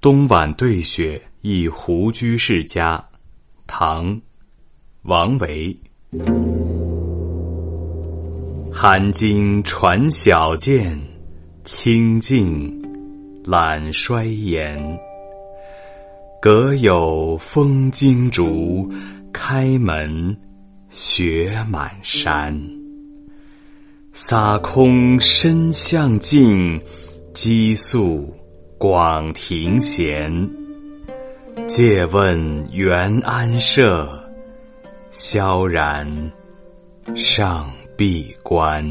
冬晚对雪，忆胡居士家，唐，王维。寒经传晓见，清静懒衰颜。阁有风惊竹，开门雪满山。洒空深巷径，积宿。广庭闲，借问袁安社？萧然上闭关。